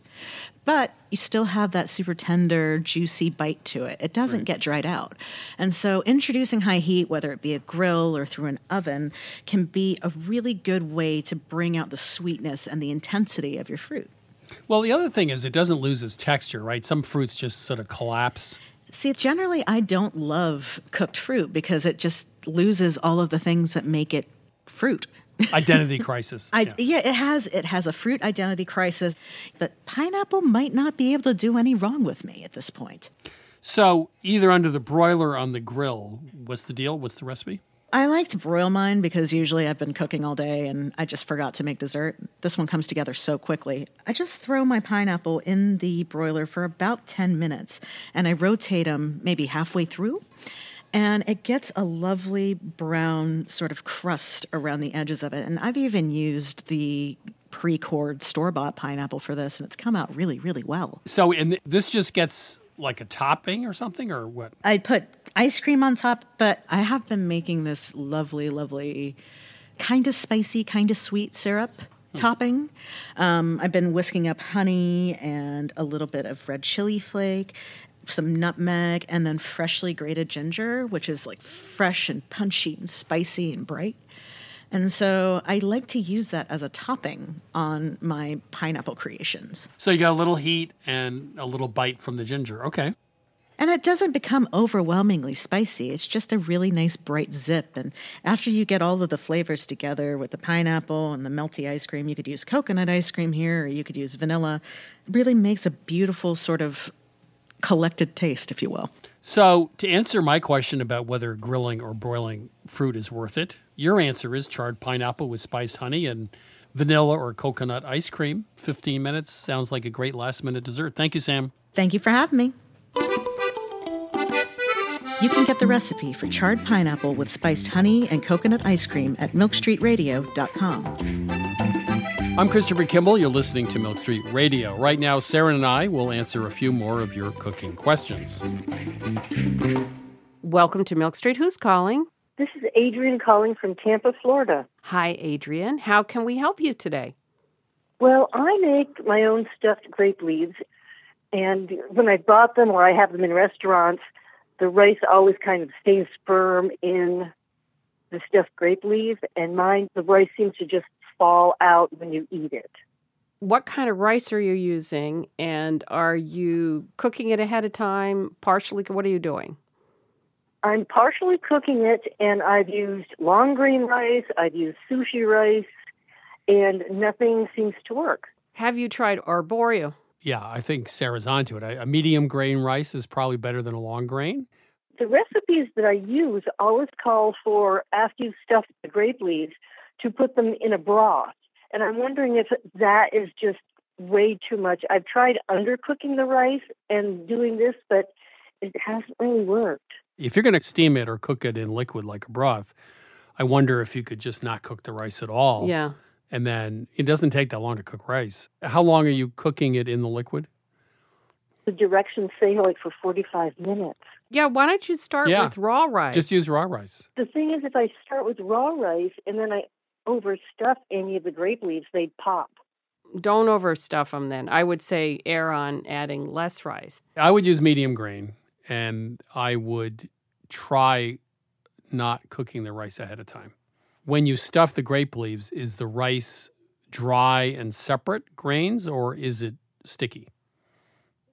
But you still have that super tender, juicy bite to it. It doesn't get dried out. And so, introducing high heat, whether it be a grill or through an oven, can be a really good way to bring out the sweetness and the intensity of your fruit. Well, the other thing is it doesn't lose its texture, right? Some fruits just sort of collapse. See, generally, I don't love cooked fruit because it just loses all of the things that make it fruit. Identity crisis. I, yeah. it has it has a fruit identity crisis, but pineapple might not be able to do any wrong with me at this point. So, either under the broiler or on the grill, what's the deal? What's the recipe? I like to broil mine because usually I've been cooking all day and I just forgot to make dessert. This one comes together so quickly. I just throw my pineapple in the broiler for about 10 minutes and I rotate them maybe halfway through. And it gets a lovely brown sort of crust around the edges of it. And I've even used the pre cored store bought pineapple for this, and it's come out really, really well. So, and this just gets like a topping or something, or what? I put ice cream on top, but I have been making this lovely, lovely, kind of spicy, kind of sweet syrup topping. Um, I've been whisking up honey and a little bit of red chili flake, some nutmeg, and then freshly grated ginger, which is like fresh and punchy and spicy and bright. And so I like to use that as a topping on my pineapple creations. So you got a little heat and a little bite from the ginger. Okay. And it doesn't become overwhelmingly spicy. It's just a really nice bright zip. And after you get all of the flavors together with the pineapple and the melty ice cream, you could use coconut ice cream here or you could use vanilla. It really makes a beautiful sort of collected taste, if you will. So, to answer my question about whether grilling or broiling fruit is worth it, your answer is charred pineapple with spiced honey and vanilla or coconut ice cream. 15 minutes sounds like a great last minute dessert. Thank you, Sam. Thank you for having me. You can get the recipe for charred pineapple with spiced honey and coconut ice cream at milkstreetradio.com. I'm Christopher Kimball. You're listening to Milk Street Radio. Right now, Sarah and I will answer a few more of your cooking questions. Welcome to Milk Street. Who's calling? This is Adrian calling from Tampa, Florida. Hi, Adrian. How can we help you today? Well, I make my own stuffed grape leaves, and when I bought them or I have them in restaurants, the rice always kind of stays firm in the stuffed grape leaf, and mine, the rice seems to just fall out when you eat it. What kind of rice are you using? And are you cooking it ahead of time? Partially, what are you doing? I'm partially cooking it, and I've used long grain rice, I've used sushi rice, and nothing seems to work. Have you tried arborio? Yeah, I think Sarah's onto it. A medium grain rice is probably better than a long grain. The recipes that I use always call for, after you've stuffed the grape leaves, to put them in a broth. And I'm wondering if that is just way too much. I've tried undercooking the rice and doing this, but it hasn't really worked. If you're going to steam it or cook it in liquid like a broth, I wonder if you could just not cook the rice at all. Yeah. And then it doesn't take that long to cook rice. How long are you cooking it in the liquid? The directions say like for 45 minutes. Yeah, why don't you start Yeah. with raw rice? Just use raw rice. The thing is, if I start with raw rice and then I overstuff any of the grape leaves, they'd pop. Don't overstuff them then. I would say err on adding less rice. I would use medium grain and I would try not cooking the rice ahead of time. When you stuff the grape leaves, is the rice dry and separate grains or is it sticky?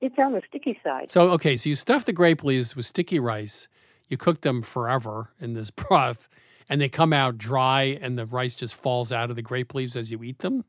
It's on the sticky side. So, okay, so you stuff the grape leaves with sticky rice, you cook them forever in this broth, and they come out dry and the rice just falls out of the grape leaves as you eat them?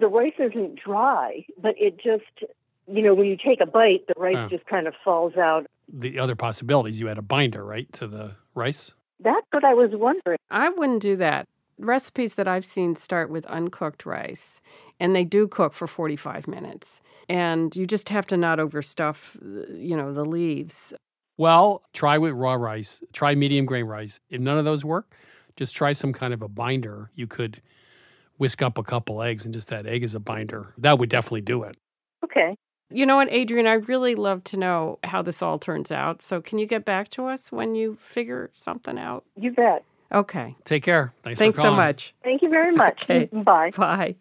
The rice isn't dry, but it just, you know, when you take a bite, the rice Oh. just kind of falls out. The other possibilities, you add a binder, right, to the rice? That's what I was wondering. I wouldn't do that. Recipes that I've seen start with uncooked rice, and they do cook for 45 minutes. And you just have to not overstuff, you know, the leaves. Well, try with raw rice, try medium grain rice. If none of those work, just try some kind of a binder. You could whisk up a couple eggs and just that egg as a binder. That would definitely do it. Okay. You know what, Adrian? I really love to know how this all turns out. So, can you get back to us when you figure something out? You bet. Okay. Take care. Thanks, Thanks for so much. Thank you very much. Okay. Bye. Bye.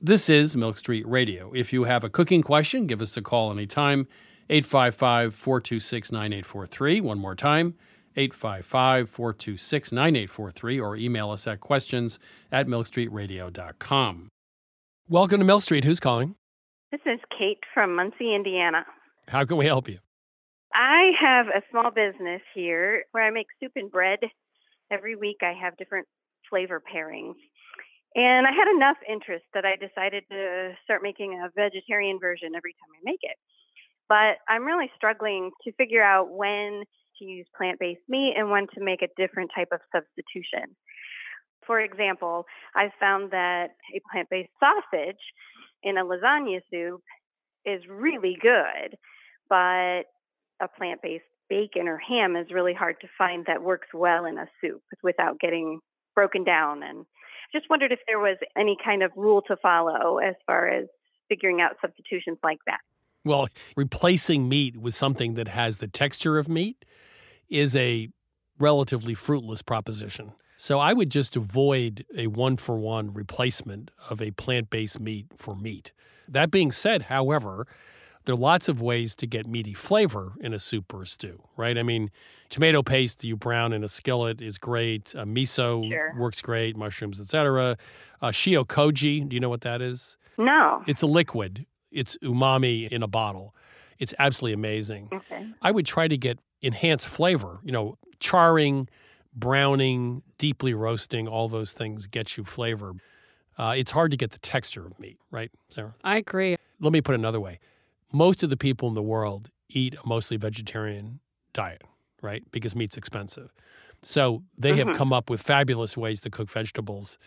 This is Milk Street Radio. If you have a cooking question, give us a call anytime. 855 426 9843. One more time 855 426 9843 or email us at questions at milkstreetradio.com. Welcome to Milk Street. Who's calling? This is Kate from Muncie, Indiana. How can we help you? I have a small business here where I make soup and bread. Every week I have different flavor pairings. And I had enough interest that I decided to start making a vegetarian version every time I make it. But I'm really struggling to figure out when to use plant based meat and when to make a different type of substitution. For example, I've found that a plant based sausage in a lasagna soup is really good, but a plant based bacon or ham is really hard to find that works well in a soup without getting broken down. And I just wondered if there was any kind of rule to follow as far as figuring out substitutions like that. Well, replacing meat with something that has the texture of meat is a relatively fruitless proposition. So I would just avoid a one for one replacement of a plant based meat for meat. That being said, however, there are lots of ways to get meaty flavor in a soup or a stew, right? I mean, tomato paste you brown in a skillet is great. Uh, miso Sure. works great. Mushrooms, etc. Uh, shio koji, do you know what that is? No. It's a liquid. It's umami in a bottle. It's absolutely amazing. Okay. I would try to get enhanced flavor. You know, charring, browning, deeply roasting, all those things get you flavor. Uh, it's hard to get the texture of meat, right, Sarah? I agree. Let me put it another way. Most of the people in the world eat a mostly vegetarian diet, right? Because meat's expensive. So they have Mhm. come up with fabulous ways to cook vegetables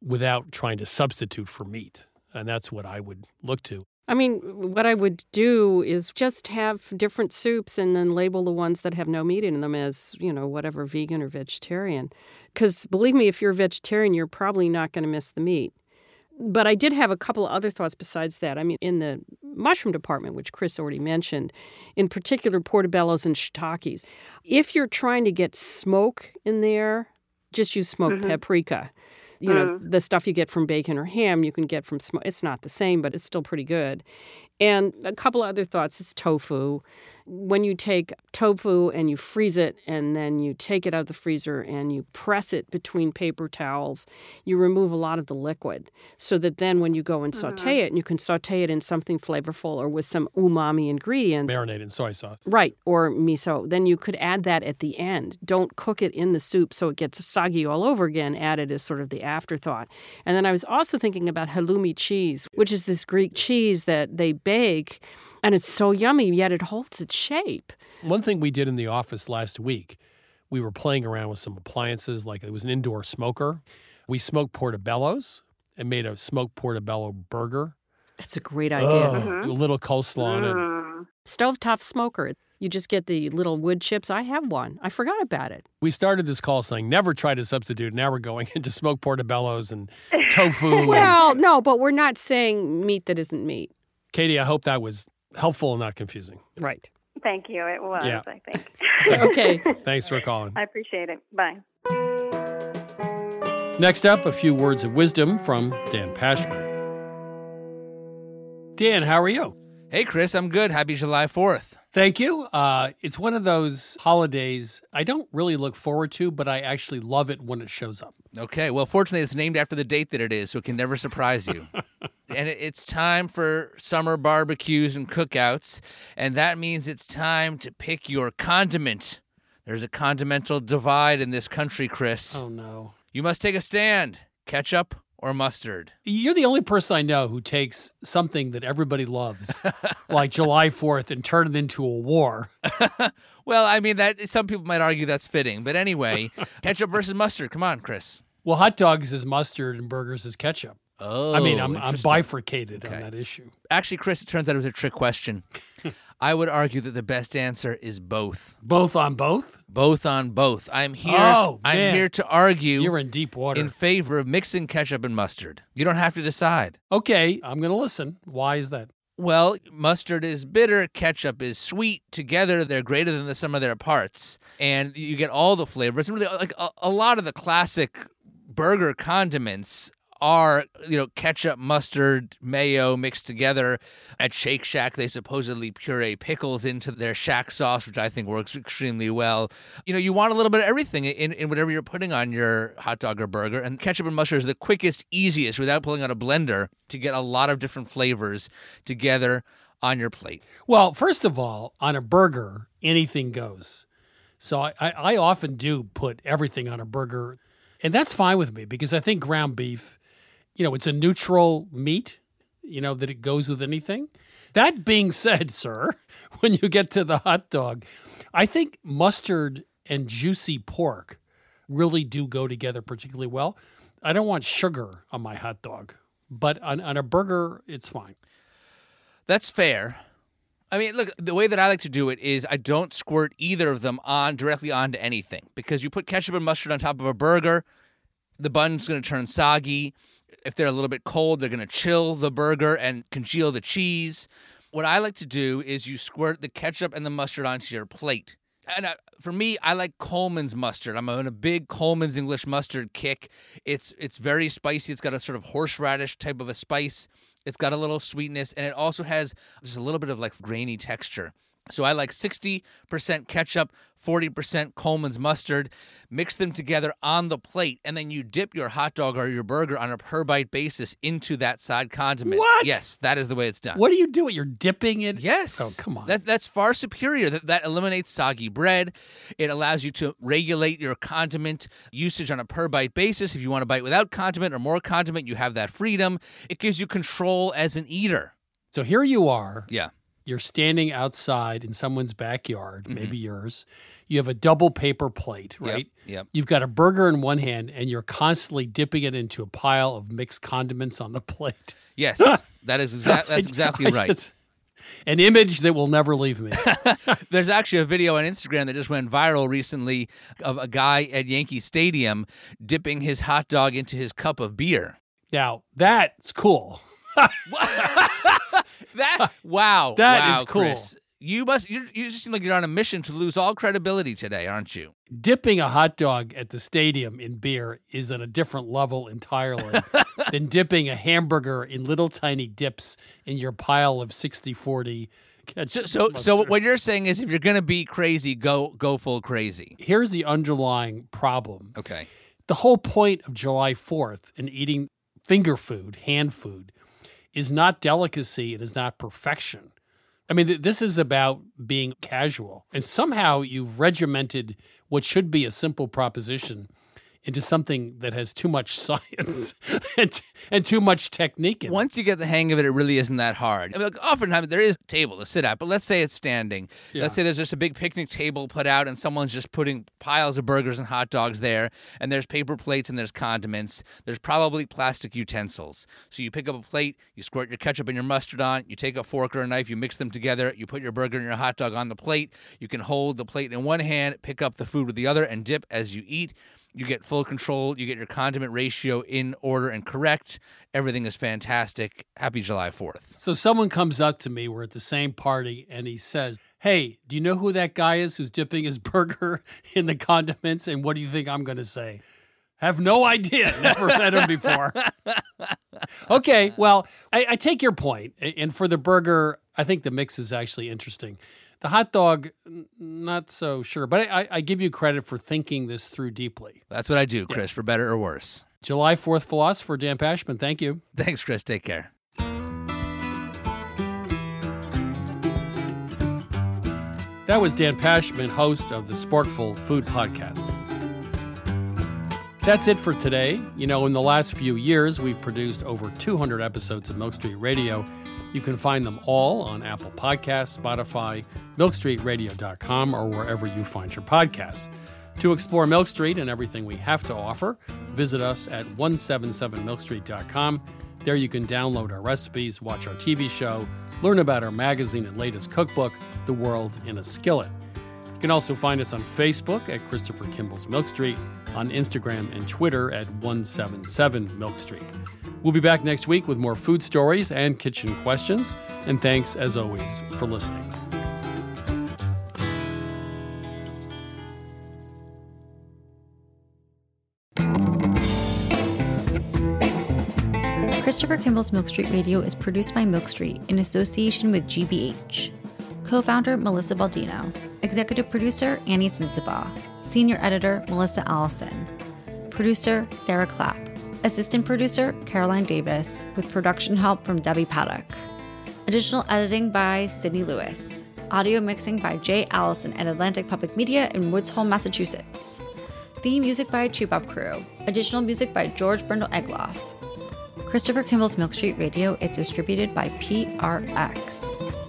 without trying to substitute for meat. And that's what I would look to. I mean, what I would do is just have different soups and then label the ones that have no meat in them as, you know, whatever, vegan or vegetarian. Because believe me, if you're a vegetarian, you're probably not going to miss the meat. But I did have a couple of other thoughts besides that. I mean, in the mushroom department, which Chris already mentioned, in particular portobellos and shiitakes, if you're trying to get smoke in there, just use smoked Mhm. paprika. You know, Mm. the stuff you get from bacon or ham, you can get from smoke. It's not the same, but it's still pretty good. And a couple other thoughts is tofu. When you take tofu and you freeze it and then you take it out of the freezer and you press it between paper towels, you remove a lot of the liquid so that then when you go and mm-hmm. saute it, and you can saute it in something flavorful or with some umami ingredients. Marinate in soy sauce. Right, or miso. Then you could add that at the end. Don't cook it in the soup so it gets soggy all over again. Add it as sort of the afterthought. And then I was also thinking about halloumi cheese, which is this Greek cheese that they bake, and it's so yummy, yet it holds its shape. One thing we did in the office last week, we were playing around with some appliances, like it was an indoor smoker. We smoked portobellos and made a smoked portobello burger. That's a great idea. Oh, uh-huh. A little coleslaw on it. Mm. Stovetop smoker. You just get the little wood chips. I have one. I forgot about it. We started this call saying never try to substitute. Now we're going into smoked portobellos and tofu. and- Well, no, but we're not saying meat that isn't meat. Katie, I hope that was helpful and not confusing. Right. Thank you. It was, Yeah. I think. okay. Thanks for calling. I appreciate it. Bye. Next up, a few words of wisdom from Dan Pashman. Dan, how are you? Hey, Chris, I'm good. Happy July 4th. Thank you. Uh, it's one of those holidays I don't really look forward to, but I actually love it when it shows up. Okay, well, fortunately, it's named after the date that it is, so it can never surprise you. and it's time for summer barbecues and cookouts, and that means it's time to pick your condiment. There's a condimental divide in this country, Chris. Oh, no. You must take a stand ketchup or mustard. You're the only person I know who takes something that everybody loves, like July 4th, and turn it into a war. Well, I mean, that some people might argue that's fitting, but anyway, ketchup versus mustard. Come on, Chris. Well, hot dogs is mustard and burgers is ketchup. Oh, I mean, oh, I'm, I'm interesting. bifurcated on that issue. Actually, Chris, it turns out it was a trick question. I would argue that the best answer is both. Both on both? Both on both. I'm here. Oh, I'm here to argue. You're in deep water. in favor of mixing ketchup and mustard. You don't have to decide. Okay, I'm going to listen. Why is that? Well, mustard is bitter, ketchup is sweet. Together, they're greater than the sum of their parts, and you get all the flavors. Really, like a, a lot of the classic burger condiments are, you know, ketchup, mustard, mayo mixed together. At Shake Shack, they supposedly puree pickles into their Shack sauce, which I think works extremely well. You know, you want a little bit of everything in, in whatever you're putting on your hot dog or burger, and ketchup and mustard is the quickest, easiest, without pulling out a blender, to get a lot of different flavors together on your plate. Well, first of all, on a burger, anything goes. So I, I, often do put everything on a burger, and that's fine with me because I think ground beef, you know, it's a neutral meat, you know, that it goes with anything. That being said, sir, when you get to the hot dog, I think mustard and juicy pork really do go together particularly well. I don't want sugar on my hot dog, but on, on a burger, it's fine. That's fair. I mean, look, the way that I like to do it is I don't squirt either of them on directly onto anything because you put ketchup and mustard on top of a burger, the bun's going to turn soggy. If they're a little bit cold, they're going to chill the burger and congeal the cheese. What I like to do is you squirt the ketchup and the mustard onto your plate. And uh, for me, I like Colman's mustard. I'm on a big Colman's English mustard kick. It's it's very spicy. It's got a sort of horseradish type of a spice. It's got a little sweetness, and it also has just a little bit of like grainy texture. So I like 60% ketchup, 40% Colman's mustard. Mix them together on the plate, and then you dip your hot dog or your burger on a per bite basis into that side condiment. What? Yes, that is the way it's done. What do you do? You're dipping it? Yes. Oh, come on. That that's far superior. That that eliminates soggy bread. It allows you to regulate your condiment usage on a per bite basis. If you want to bite without condiment or more condiment, you have that freedom. It gives you control as an eater. So here you are. Yeah. You're standing outside in someone's backyard, Mm-hmm. maybe yours. You have a double paper plate, right? yep. You've got a burger in one hand and you're constantly dipping it into a pile of mixed condiments on the plate. Yes, that is exact. That's exactly right. It's an image that will never leave me. There's actually a video on Instagram that just went viral recently of a guy at Yankee Stadium dipping his hot dog into his cup of beer. now, that's cool. That wow, That wow, is cool. Chris. You must. You you just seem like you're on a mission to lose all credibility today, aren't you? Dipping a hot dog at the stadium in beer is at a different level entirely than dipping a hamburger in little tiny dips in your pile of 60 40 So, so, so what you're saying is, if you're gonna be crazy, go go full crazy. Here's the underlying problem. Okay. The whole point of July 4th and eating finger food, hand food, is not delicacy, it is not perfection. I mean, th- this is about being casual. And somehow you've regimented what should be a simple proposition into something that has too much science mm. and, and too much technique in it. Once you get the hang of it, it really isn't that hard. I mean, like, oftentimes there is a table to sit at, but let's say it's standing. Yeah. Let's say there's just a big picnic table put out, and someone's just putting piles of burgers and hot dogs there, and there's paper plates and there's condiments. There's probably plastic utensils. So you pick up a plate, you squirt your ketchup and your mustard on, you take a fork or a knife, you mix them together, you put your burger and your hot dog on the plate. You can hold the plate in one hand, pick up the food with the other, and dip as you eat. You get full control. You get your condiment ratio in order and correct. Everything is fantastic. Happy July 4th. So someone comes up to me, we're at the same party, and he says, Hey, do you know who that guy is who's dipping his burger in the condiments? And what do you think I'm going to say? Have no idea. Never met him before. okay, well, I, I take your point. And for the burger, I think the mix is actually interesting. The hot dog, not so sure, but I, I give you credit for thinking this through deeply. That's what I do, Chris, for better or worse. July 4th philosopher, Dan Pashman, thank you. Thanks, Chris. Take care. That was Dan Pashman, host of the Sporkful Food Podcast. That's it for today. You know, in the last few years, we've produced over 200 episodes of Milk Street Radio. You can find them all on Apple Podcasts, Spotify, MilkStreetRadio.com, or wherever you find your podcasts. To explore Milk Street and everything we have to offer, visit us at 177milkstreet.com. There you can download our recipes, watch our TV show, learn about our magazine and latest cookbook, The World in a Skillet. You can also find us on Facebook at Christopher Kimball's Milk Street, on Instagram and Twitter at 177 Milk Street. We'll be back next week with more food stories and kitchen questions. And thanks, as always, for listening. Christopher Kimball's Milk Street Radio is produced by Milk Street in association with GBH. Co founder Melissa Baldino. Executive producer Annie Sensabaugh. Senior editor Melissa Allison. Producer Sarah Clapp. Assistant producer Caroline Davis, with production help from Debbie Paddock. Additional editing by Sydney Lewis. Audio mixing by Jay Allison at Atlantic Public Media in Woods Hole, Massachusetts. Theme music by Toubab Krewe. Additional music by George Brandl Egloff. Christopher Kimball's Milk Street Radio is distributed by PRX.